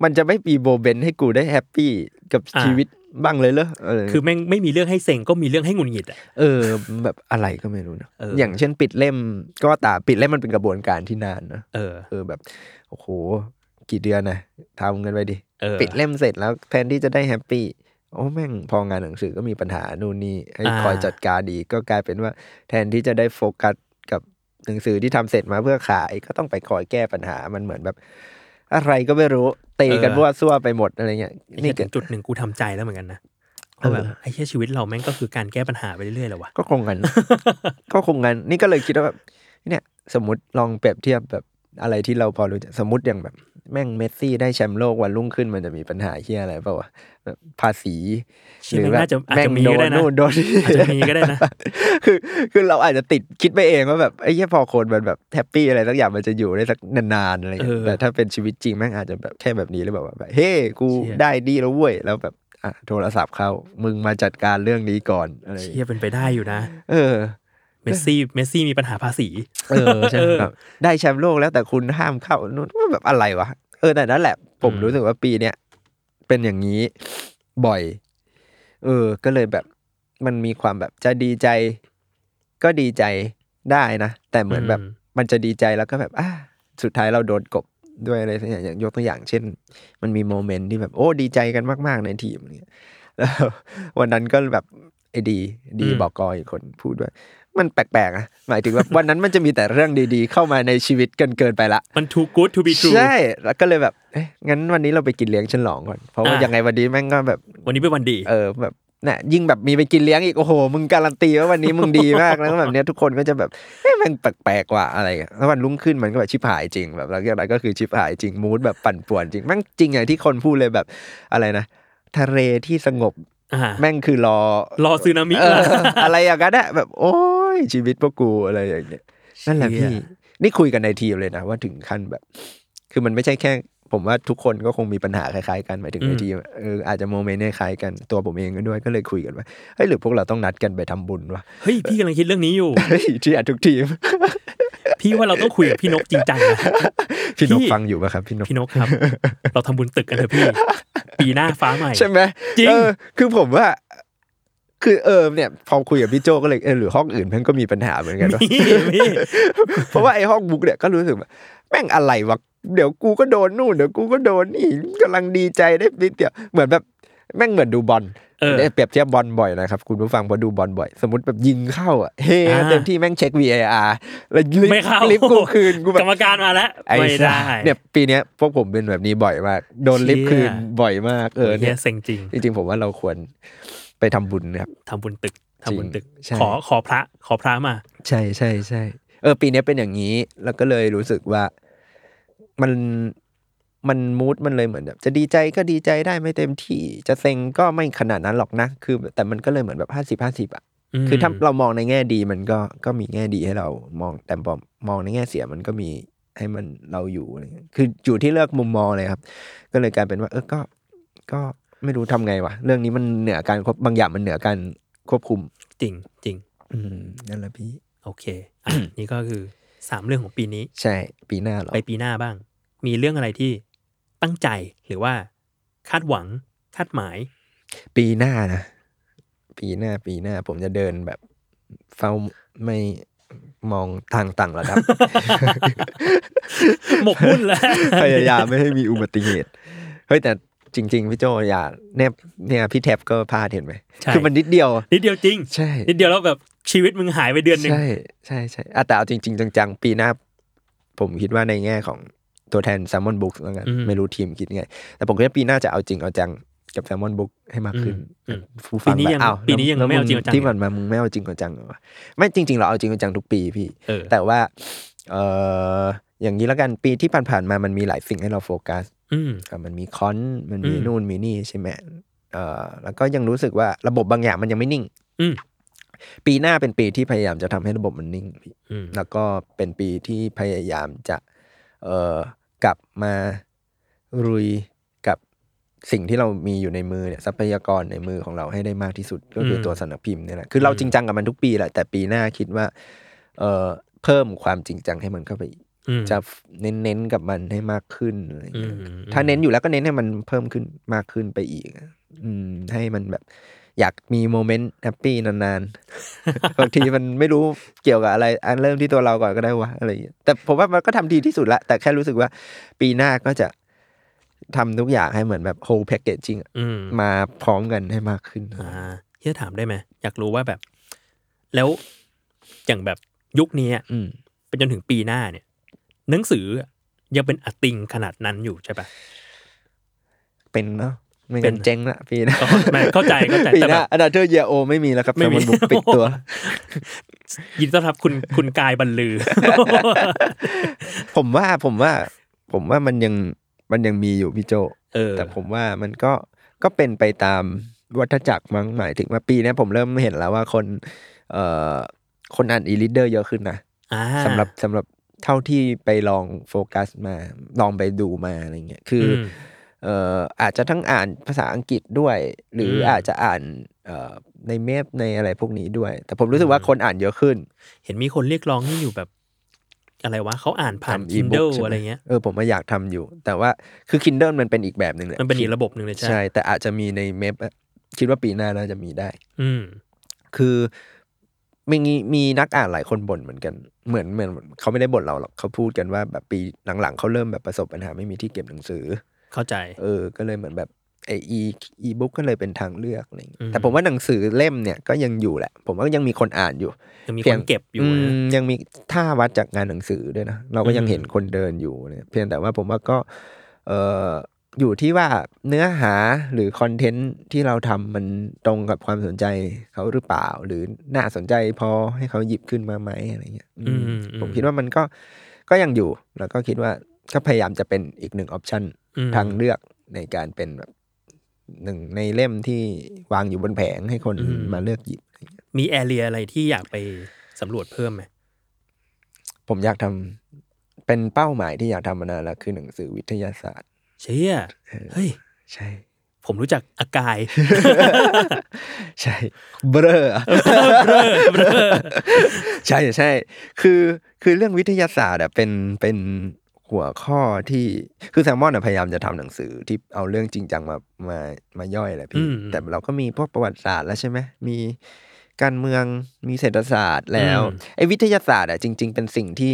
มันจะไม่มีโบเบนให้กูได้แฮปปี้กับอ่าชีวิต บ้างเลยเหรอเออคือแม่งไม่มีเรื่องให้เซ็งก็มีเรื่องให้หงุนหงิดอะเออ แบบอะไรก็ไม่รู้นะเออออย่างเช่นปิดเล่ม ก็ตามปิดเล่มมันเป็นกระบวนการที่นานนะเออเออแบบโอ้โหกี่เดือนนะทำกันไปดิเออปิดเล่มเสร็จแล้วแทนที่จะได้ happy โอ้แม่งพองานหนังสือก็มีปัญหานู่นนี่ให้อ่าคอยจัดการดีก็กลายเป็นว่า แทนที่จะได้โฟกัสกับหนังสือที่ทำเสร็จมาเพื่อขายก็ต้องไปคอยแก้ปัญหามันเหมือนแบบ อะไรก็ไม่รู้เตะกันเออมั่วซั่วไปหมดอะไรเงี้ยนี่นี่ถึงจุดหนึ่งกูทำใจแล้วเหมือนกันนะว่าแบบเออไอ้เหี้ยชีวิตเราแม่งก็คือการแก้ปัญหาไปเรื่อยๆแหละวะก็คงกันก็คงกันนี่ก็เลยคิดว่าแบบเนี่ย สมมติลองเปรียบเทียบแบบอะไรที่เราพอรู้จักสมมติอย่างแบบ แม่งเมสซี่ได้แชมป์โลกวันรุ่งขึ้นมันจะมีปัญหาเหี้ยอะไรเปล่าวะแบบภาษีเชี่ยแม่งน่าจะอาจแม่งจะมีโดนนู่นโดนนี่ก็ได้นะอาจจะมีก็ได้นะคือคือเราอาจจะติดคิดไปเองว่าแบบไอ้เหี้ยพอคนมันแบบ happy อะไรสักอย่างมันจะอยู่ได้สักนานๆอะไรอย่างเงี้ยเออแต่ถ้าเป็นชีวิตจริงแม่งอาจจะแบบแค่แบบนี้เลยแบบว่าแบบเฮ้กูเชี่ยได้ดีแล้วเว้ยแล้วแบบอะโทรศัพท์เข้ามึงมาจัดการเรื่องนี้ก่อนอะไรอย่างเชี่เงี้ย เชี่ยเป็นไปได้อยู่นะ เออ เมสซี่เมสซี่มีปัญหาภาษี เออใช่เออแบบได้แชมป์โลกแล้วแต่คุณห้ามเข้านู่นว่าแบบอะไรวะเออแต่นั่นแหละผมอืมรู้สึกว่าปีเนี้ยเป็นอย่างนี้บ่อย เออ ก็เลยแบบมันมีความแบบจะดีใจ ก็ดีใจได้นะ แต่เหมือนแบบมันจะดีใจแล้วก็แบบอ่าสุดท้ายเราโดนกบด้วยอะไรสักอย่างอย่างยกตัวอย่าง เช่น มันมีโมเมนต์ที่แบบโอ้ดีใจกันมาก ๆ ในทีมเนี่ยแล้ววันนั้นก็แบบไอ้ดี ดีอืมบอกกออีกคนพูดว่า มันแปลกๆนะหมายถึงว่าวันนั้นมันจะมีแต่เรื่องดีๆ เข้ามาในชีวิตเกินเกินๆไปละ มัน too good to be true ใช่แล้วก็เลยแบบเอ๊ะงั้นวันนี้เราไปกินเลี้ยงฉลองก่อนเพราะว่าอะ ยังไงวันนี้แม่งก็แบบ วันนี้เป็นวันดี เออแบบน่ะยิ่งแบบมีไปกินเลี้ยงอีกโอ้โหมึงการันตีว่าวันนี้มึงดีมากแล้วก็แบบเนี้ยทุกคนก็จะแบบเอ๊ะแม่งแปลกๆว่ะอะไรอย่างเงี้ยแล้ววันรุ่งขึ้นมันก็แบบชิบหายจริงแบบแล้วอะไรก็คือชิบหายจริงมูดแบบปั่นป่วนจริงแม่งจริงอย่างที่คนพูดเลยแบบอะไรนะทะเลที่สงบอ่าแม่งคือรอรอซึนามิเออละอะไรอย่างนั้นอะแบบโอ้ย ชีวิตพวกกูอะไรอย่างเงี้ยนั่นแหละพี่ นี่คุยกันในทีมเลยนะว่าถึงขั้นแบบ คือมันไม่ใช่แค่ ผมว่าทุกคนก็คงมีปัญหาคล้ายๆกันหมายถึงในทีมเอออาจจะโมเมนต์คล้ายๆกันตัวผมเองก็ด้วยก็เลยคุยกันว่าเฮ้ยหรือพวกเราต้องนัดกันไปทำบุญวะเฮ้ยพี่กำลังคิดเรื่องนี้อยู่เฮ้ยที่อะทุกทีมพี่ว่าเราต้องคุยกับพี่นกจริงจังนะพี่นกพี่ฟังอยู่ปะครับพี่นกพี่นกครับ เราทำบุญตึกกันเถอะพี่ ปีหน้าฟ้าใหม่ ใช่ไหมจริงเออคือผมว่า คือเออเนี่ยพอคุยกับพี่โจก็เลยเออหรือห้องอื่นมันก็มีปัญหาเหมือนกันวะพี่พี่เพราะว่าไอ้ห้องบุ๊กเนี่ยก็รู้สึกว่าแม่งอะไรวะเดี๋ยวกูก็โดนนู่นเดี๋ยวกูก็โดนนี่กำลังดีใจได้นิดเดียวเหมือนแบบแม่งเหมือนดูบอลเออเนี่ยเปรียบเทียบบอลบ่อยนะครับ คุณผู้ฟังพอดูบอลบ่อย สมมติแบบยิงเข้าอะเฮ้อ่าเต็มที่แม่งเช็ค VAR แล้วลิฟไม่เข้าลิฟต์กูคืนกูแบกรบรมการมาแล้วไอ้ไม่ได้สัสเนี่ยปีเนี้ยพวกผมเป็นแบบนี้บ่อยมาก โดนลิฟต์คืนเชี่ยบ่อยมากเออเนี่เนี่ยยเซ็งจริงจริงๆผมว่าเราควร ไปทำบุญนะครับทำบุญตึกทำบุญตึกใช่ขอขอพระขอพระมา ใช่ใช่ใช่เออ ปีเนี้ยเป็นอย่างนี้ แล้วก็เลยรู้สึกว่ามันมันมูดมันเลยเหมือนแบบจะดีใจก็ดีใจได้ไม่เต็มที่จะเซ็งก็ไม่ขนาดนั้นหรอกนะ คือ แต่มันก็เลยเหมือนแบบห้าสิบห้าสิบอะคือถ้าเรามองในแง่ดีมันก็ก็มีแง่ดีให้เรามองแต่พอมองในแง่เสียมันก็มีให้มันเราอยู่อะไรเงี้ยคืออยู่ที่เลือกมุมมองเลยครับ ก็เลยกลายเป็นว่า เออก็ก็ ไม่รู้ทำไงวะเรื่องนี้มันเหนือการควบบางอย่างมันเหนือการควบคุม จริงจริง อืมนั่นแหละพี่ โอเคอะนี่ก็คือสามเรื่องของปีนี้ ใช่ ปีหน้าเหรอไปปีหน้าบ้าง มีเรื่องอะไรที่ตั้งใจหรือว่า คาดหวังคาดหมาย ปีหน้านะปีหน้าปีหน้า ผมจะเดินแบบเฝ้าไม่มองทางต่างระดับ หมกมุ่นแล้ว พยายามไม่ให้มีอุบัติเหตุ เฮ้ยแต่ จริง ๆ พี่โจอย่าเนี่ยเนี่ยพี่แท็บก็พลาดเห็นไหมใช่คือมันนิดเดียว นิดเดียวจริง ใช่ นิดเดียวแล้วแบบชีวิตมึงหายไปเดือนหนึ่งใช่ใช่ใช่อะแต่เอาจริง ๆ จังๆ ปีหน้า ผมคิดว่าในแง่ของตัวแทน s ซ l m o n Books แล้วกันอืมไม่รู้ทีมคิดไง แต่ผมคิดว่าปีหน้าจะเอาจริงเอาจังกับ s ซ l m o n Book ให้มากขึ้นอืมผู้ฟังปีนี้แบบยังอ้าวปีนี้ยังแล้วไม่เอาจริงเอาจังที่มันมามึงไม่เอาจริงเอาจังเหรอวะไม่จริง ๆ เราเอาจริงเอาจังทุกปีพี่เออแต่ว่าเอออย่างนี้แล้วกันปีที่ผ่านๆมามันมีหลายสิ่งให้เราโฟกัส อืมอะมันมีคอนมันมีอืม นู่นมีนี่ใช่ไหมเอ่อแล้วก็ยังรู้สึกว่าระบบบางอย่างมันยังไม่นิ่ง อืมปีหน้าเป็นปีที่พยายามจะทำให้ระบบมันนิ่งพี่ อืมแล้วก็เป็นปีที่พยายามจะเอ่อกลับมารุยกับสิ่งที่เรามีอยู่ในมือเนี่ยทรัพยากรในมือของเราให้ได้มากที่สุด ก็คือตัวสำนักพิมพ์เนี่ยแหละคือเราจริงจังกับมันทุกปีแหละแต่ปีหน้าคิดว่าเอ่อเพิ่มความจริงจังให้มันเข้าไปอีกอืม จะเน้นๆกับมันให้มากขึ้นอะไรอย่างเงี้ยอืมถ้าเน้นอยู่แล้วก็เน้นให้มันเพิ่มขึ้นมากขึ้นไปอีกอะอืม ให้มันแบบ อยากมีโมเมนต์แฮปปี้นานๆบางทีมันไม่รู้เกี่ยวกับอะไร อันเริ่มที่ตัวเราก่อนก็ได้วะอะไรอย่างเงี้ยแต่ผมว่ามันก็ทำดีที่สุดละแต่แค่รู้สึกว่า ปีหน้าก็จะทำทุกอย่างให้เหมือนแบบ whole packaging อะอืมมาพร้อมกันให้มากขึ้นอ่าเฮียถามได้ไหมอยากรู้ว่าแบบ แล้วอย่างแบบยุคนี้อะอืมไปจนถึงปีหน้าเนี่ย หนังสือยังเป็นอติงขนาดนั้นอยู่ใช่ปะเป็นเนาะไม่เป็งั้นนเจ๊งละปีหน้าก็ไม่เข้าใจเข้าใจปีแต่หแบน้าบอันดับเทอร์เยโอไม่มีแล้วครับไม่แต่มีมันบุกปิดตัว ยินดีต้อนรับคุณคุณกายบรรลือ ผมว่าผมว่า ผมว่ามันยังมันยังมีอยู่พี่โจเออแต่ผมว่ามันก็ก็เป็นไปตามวัฏจักรมั้งหมายถึงว่าปีเนี้ยผมเริ่มเห็นแล้วว่าคน เอ่อคนอ่านอีลิเดอร์เยอะขึ้นนะอ่าสำหรับสำหรับ เท่าที่ไปลองโฟกัสมา ลองไปดูมาอะไรเงี้ยคืออมเอ่ออาจจะทั้งอ่านภาษาอังกฤษด้วย หรืออมอาจจะอ่านเอ่อในเมพในอะไรพวกนี้ด้วย แต่ผมรู้สึกว่าคนอ่านเยอะขึ้น เห็นมีคนเรียกร้องให้อยู่แบบ อะไรวะเขาอ่านผ่านทำ e-book Kindle ใช่หมอะไรเงี้ยเออผมมาอยากทำอยู่ แต่ว่าคือ Kindle มันเป็นอีกแบบหนึ่งแหละมันเป็นอีกระบบหนึ่งเลยใช่ใช่แต่อาจจะมีในเมพคิดว่าปีหน้าน่าจะมีได้ อืมคือมีมีนักอ่านหลายคนบ่นเหมือนกัน เหมือนเหมือนเขาไม่ได้บ่นเราหรอกเขาพูดกันว่าแบบปีหลังๆเขาเริ่มแบบประสบปัญหาไม่มีที่เก็บหนังสือ เข้าใจ เออ ก็เลยเหมือนแบบไออีอีบุ๊กก็เลยเป็นทางเลือกอะไรอย่างเงี้ยอืมแต่ผมว่าหนังสือเล่มเนี่ยก็ยังอยู่แหละ ผมว่ายังมีคนอ่านอยู่ยังมีเพีคยงนเก็บอยู่มนะยังมีถ้าวัดจากงานหนังสือด้วยนะ เราก็ยังอืมเห็นคนเดินอยู่เนี่ยเพียงแต่ว่าผมว่าก็ เออ อยู่ที่ว่าเนื้อหาหรือคอนเทนต์ที่เราทำมันตรงกับความสนใจเขาหรือเปล่า หรือน่าสนใจพอให้เขาหยิบขึ้นมาไหมอะไรเงี้ยอืมอืมผมคิดว่ามันก็ก็ยังอยู่ แล้วก็คิดว่าก็พยายามจะเป็นอีกหนึ่งออปชันอืมทางเลือกในการเป็นแบบหนึ่งในเล่มที่วางอยู่บนแผงให้คนอืมมาเลือกหยิบ มีแอเรียอะไรที่อยากไปสำรวจเพิ่มไหมผมอยากทำเป็นเป้าหมายที่อยากทำมานานแล้วคือหนังสือวิทยาศาสตร์ เชี่ยเฮ้ยใช่ ผมรู้จักอากาย ใช่เบลอใช่ใช่ คือคือเรื่องวิทยาศาสตร์อะเป็นเป็นหัวข้อที่คือแซมมอนอะพยายามจะทำหนังสือที่เอาเรื่องจริงจังมามามาย่อยแหละพี่อืมแต่เราก็มีพวกประวัติศาสตร์แล้วใช่ไหมมีการเมืองมีเศรษฐศาสตร์แล้วอืมไอ้วิทยาศาสตร์อะจริง ๆ เป็นสิ่งที่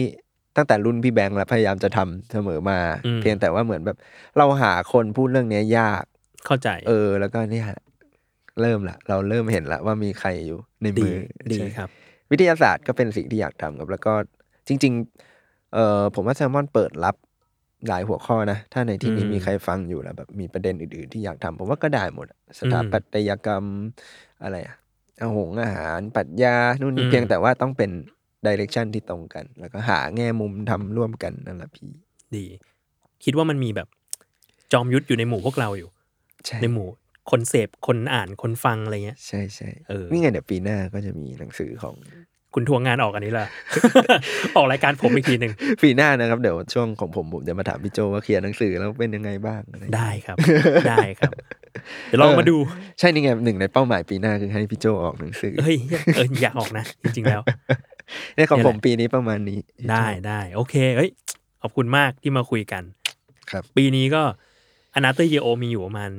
ตั้งแต่รุ่นพี่แบงค์แล้วพยายามจะทำเสมอมาอืมเพียงแต่ว่าเหมือนแบบ เราหาคนพูดเรื่องเนี้ยยากเข้าใจ เออ แล้วก็เนี่ยเริ่มละเราเริ่มเห็นละว่ามีใครอยู่ในดีมือดีใช่ครับ วิทยาศาสตร์ก็เป็นสิ่งที่อยากทำครับ แล้วก็จริง ๆ เออผมว่าแซลมอนเปิดรับหลายหัวข้อนะ ถ้าในที่นี้อืมมีใครฟังอยู่แล้วแบบมีประเด็นอื่นๆที่อยากทำผมว่าก็ได้หมดอะสถาปัตยกรรมอะไรอะอาหงอาหารปรัชญานู่นนี่เพียงแต่ว่าต้องเป็น ดิเรกชันที่ตรงกัน แล้วก็หาแง่มุมทำร่วมกันนั่นแหละพี่ ดี คิดว่ามันมีแบบ จอมยุทธอยู่ในหมู่พวกเราอยู่ใช่ในหมู่คนเสพคนอ่านคนฟังอะไรเงี้ย ใช่ใช่เออนี่ไงเดี๋ยวปีหน้าก็จะมีหนังสือของคุณทวงงานออกอันนี้ล่ะ ออกรายการผมอีกทีหนึ่งปีหน้านะครับ เดี๋ยวช่วงของผมผมจะมาถามพี่โจว่าเขียนหนังสือแล้วเป็นยังไงบ้างอะไรได้ครับ ได้ครับ เดี๋ยวลองมาดู ใช่นี่ไงหนึ่งในเป้าหมายปีหน้าคือให้พี่โจออกหนังสือเฮ้ยเอออยากออกนะ จริงๆแล้ว เนี่ยของเนี่ยแหละผมปีนี้ประมาณนี้ ได้ได้โอเคเฮ้ยขอบคุณมากที่มาคุยกัน ครับ ปีนี้ก็ Another Year Old มีอยู่ประมาณ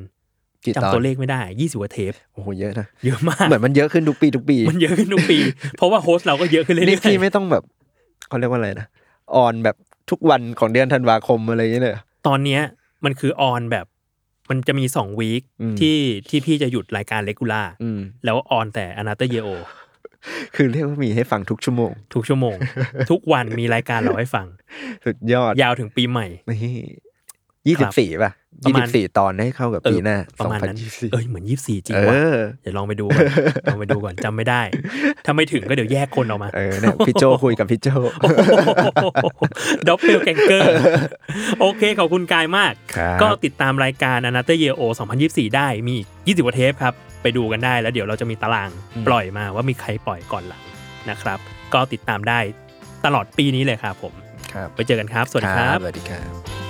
กี่ตอนจำตัวเลขไม่ได้ยี่สิบกว่าเทปโอ้โหเยอะนะเยอะมากเหมือนมันเยอะขึ้นทุกปีทุกปี มันเยอะขึ้นทุกปี เพราะว่า hostเราก็เยอะขึ้นเรื่อยๆ นี่พี่ไม่ต้องแบบเขาเรียกว่าอะไรนะ on แบบทุกวันของเดือนธันวาคมอะไรอย่างเงี้ยเลยเหรอๆตอนเนี้ยมันคือออนแบบมันจะมีสองวีคอืมที่ที่พี่จะหยุดรายการเลกูล่าอืมแล้วออนแต่อนาเตอร์เยโอ คือเรียกว่ามีให้ฟังทุกชั่วโมง ทุกชั่วโมง ทุกวันมีรายการเราให้ฟัง สุดยอดยาวถึงปีใหม่นี่ยี่สิบสี่ป่ะประ ยี่มาสิณบสี่ตอนให้เข้ากับเออปีหน้าประมาณสองพันั้นยี่สิบสี่เอ้ยเหมือนยี่สี่จริงเอว่ะอเดี๋ยวลองไปดูก่อนลองไปดูก่อนจำไม่ได้ ถ้าไม่ถึงก็เดี๋ยวแยกคนออกมาเออเนี่ยพี่โจคุยกับพี่โจด็อปเปลแกงเกอร์ โอเค ขอบคุณกายมากครับก็ติดตามรายการ a n a t o r Year O 2024 ได้มีอีก 20กว่าเทปครับ ไปดูกันได้แล้วเดี๋ยวเราจะมีตารางปล่อยมาว่ามีใครปล่อยก่อนหลังนะครับ ก็ติดตามได้ตลอดปีนี้เลยครับผมครับไปเจอกันครับ สวัสดีครับสวัสดีครับ